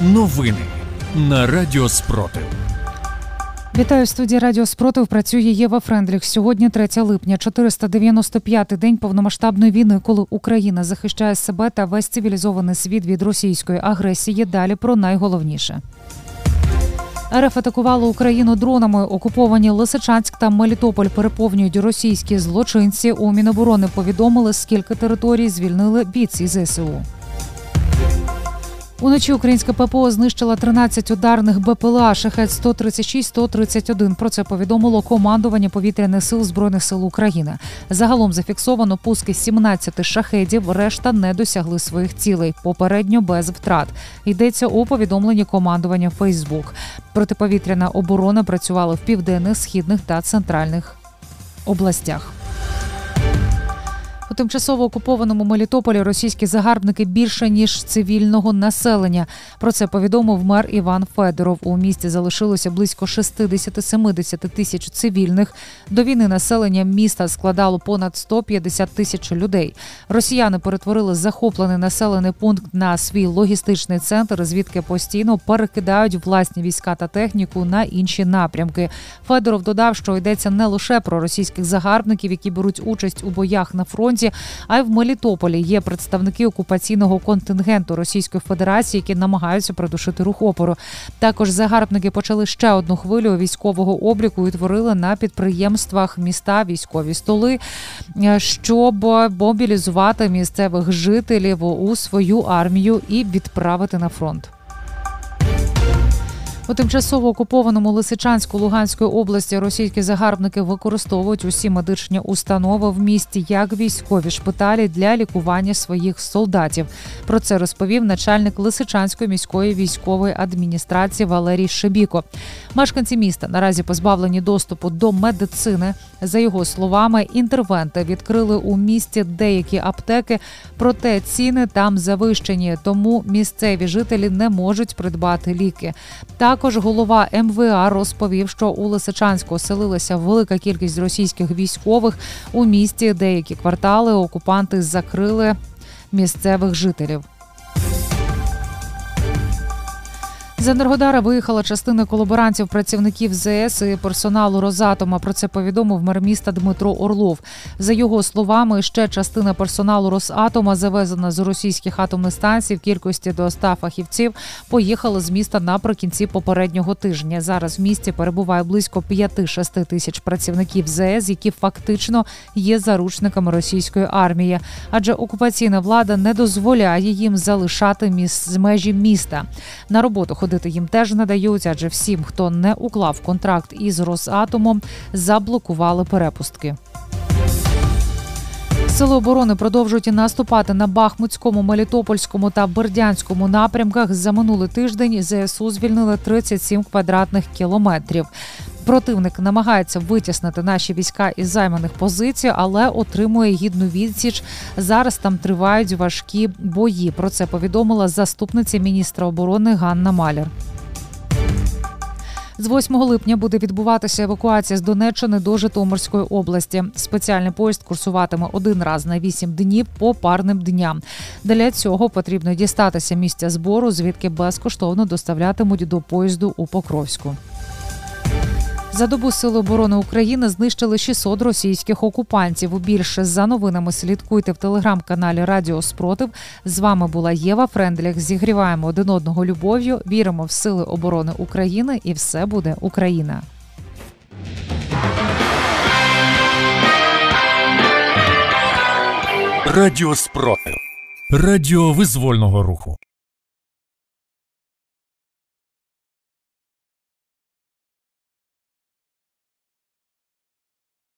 Новини на Радіо Спротив. Вітаю в студії Радіо Спротив. Працює Єва Френдліх. Сьогодні 3 липня, 495-й день повномасштабної війни, коли Україна захищає себе та весь цивілізований світ від російської агресії. Далі про найголовніше. РФ атакувало Україну дронами. Окуповані Лисичанськ та Мелітополь переповнюють російські злочинці. У Міноборони повідомили, скільки територій звільнили бійці ЗСУ. Уночі українська ППО знищила 13 ударних БПЛА шахет 136-131. Про це повідомило командування повітряних сил збройних сил України. Загалом зафіксовано пуски 17 шахедів. Решта не досягли своїх цілей. Попередньо без втрат. Йдеться у повідомленні командування Фейсбук. Протиповітряна оборона працювала в південних, східних та центральних областях. У тимчасово окупованому Мелітополі російські загарбники більше ніж цивільного населення. Про це повідомив мер Іван Федоров. У місті залишилося близько 60-70 тисяч цивільних. До війни населення міста складало понад 150 тисяч людей. Росіяни перетворили захоплений населений пункт на свій логістичний центр, звідки постійно перекидають власні війська та техніку на інші напрямки. Федоров додав, що йдеться не лише про російських загарбників, які беруть участь у боях на фронті фронті, а й в Мелітополі є представники окупаційного контингенту Російської Федерації, які намагаються придушити рух опору. Також загарбники почали ще одну хвилю військового обліку і творили на підприємствах міста військові столи, е, щоб мобілізувати місцевих жителів у свою армію і відправити на фронт. У тимчасово окупованому Лисичанську Луганської області російські загарбники використовують усі медичні установи в місті як військові шпиталі для лікування своїх солдатів. Про це розповів начальник Лисичанської міської військової адміністрації Валерій Шебіко. Мешканці міста наразі позбавлені доступу до медицини. За його словами, інтервенти відкрили у місті деякі аптеки, проте ціни там завищені, тому місцеві жителі не можуть придбати ліки. Також голова МВА розповів, що у Лисичанську оселилася велика кількість російських військових у місті. Деякі квартали окупанти закрили місцевих жителів. З Енергодара виїхала частина колаборантів працівників ЗС і персоналу Розатома. Про це повідомив мер міста Дмитро Орлов. За його словами, ще частина персоналу Росатома, завезена з російських атомних станцій в кількості до 100 фахівців, поїхала з міста наприкінці попереднього тижня. Зараз в місті перебуває близько 5-6 тисяч працівників ЗС, які фактично є заручниками російської армії, адже окупаційна влада не дозволяє їм залишати міс межі міста. На роботу ходили ходити їм теж надаються, адже всім, хто не уклав контракт із Росатомом, заблокували перепустки. Сили оборони продовжують наступати на Бахмутському, Мелітопольському та Бердянському напрямках. За минулий тиждень ЗСУ звільнили 37 квадратних кілометрів. Противник намагається витіснити наші війська із займаних позицій, але отримує гідну відсіч. Зараз там тривають важкі бої. Про це повідомила заступниця міністра оборони Ганна Маляр. З 8 липня буде відбуватися евакуація з Донеччини до Житомирської області. Спеціальний поїзд курсуватиме один раз на 8 днів по парним дням. Для цього потрібно дістатися місця збору, звідки безкоштовно доставлятимуть до поїзду у Покровську. За добу Сили оборони України знищили 600 російських окупантів. Більше за новинами слідкуйте в телеграм-каналі Радіо Спротив. З вами була Єва Френдлях. Зігріваємо один одного любов'ю. Віримо в сили оборони України, і все буде Україна. Радіо Спротив. Радіо визвольного руху.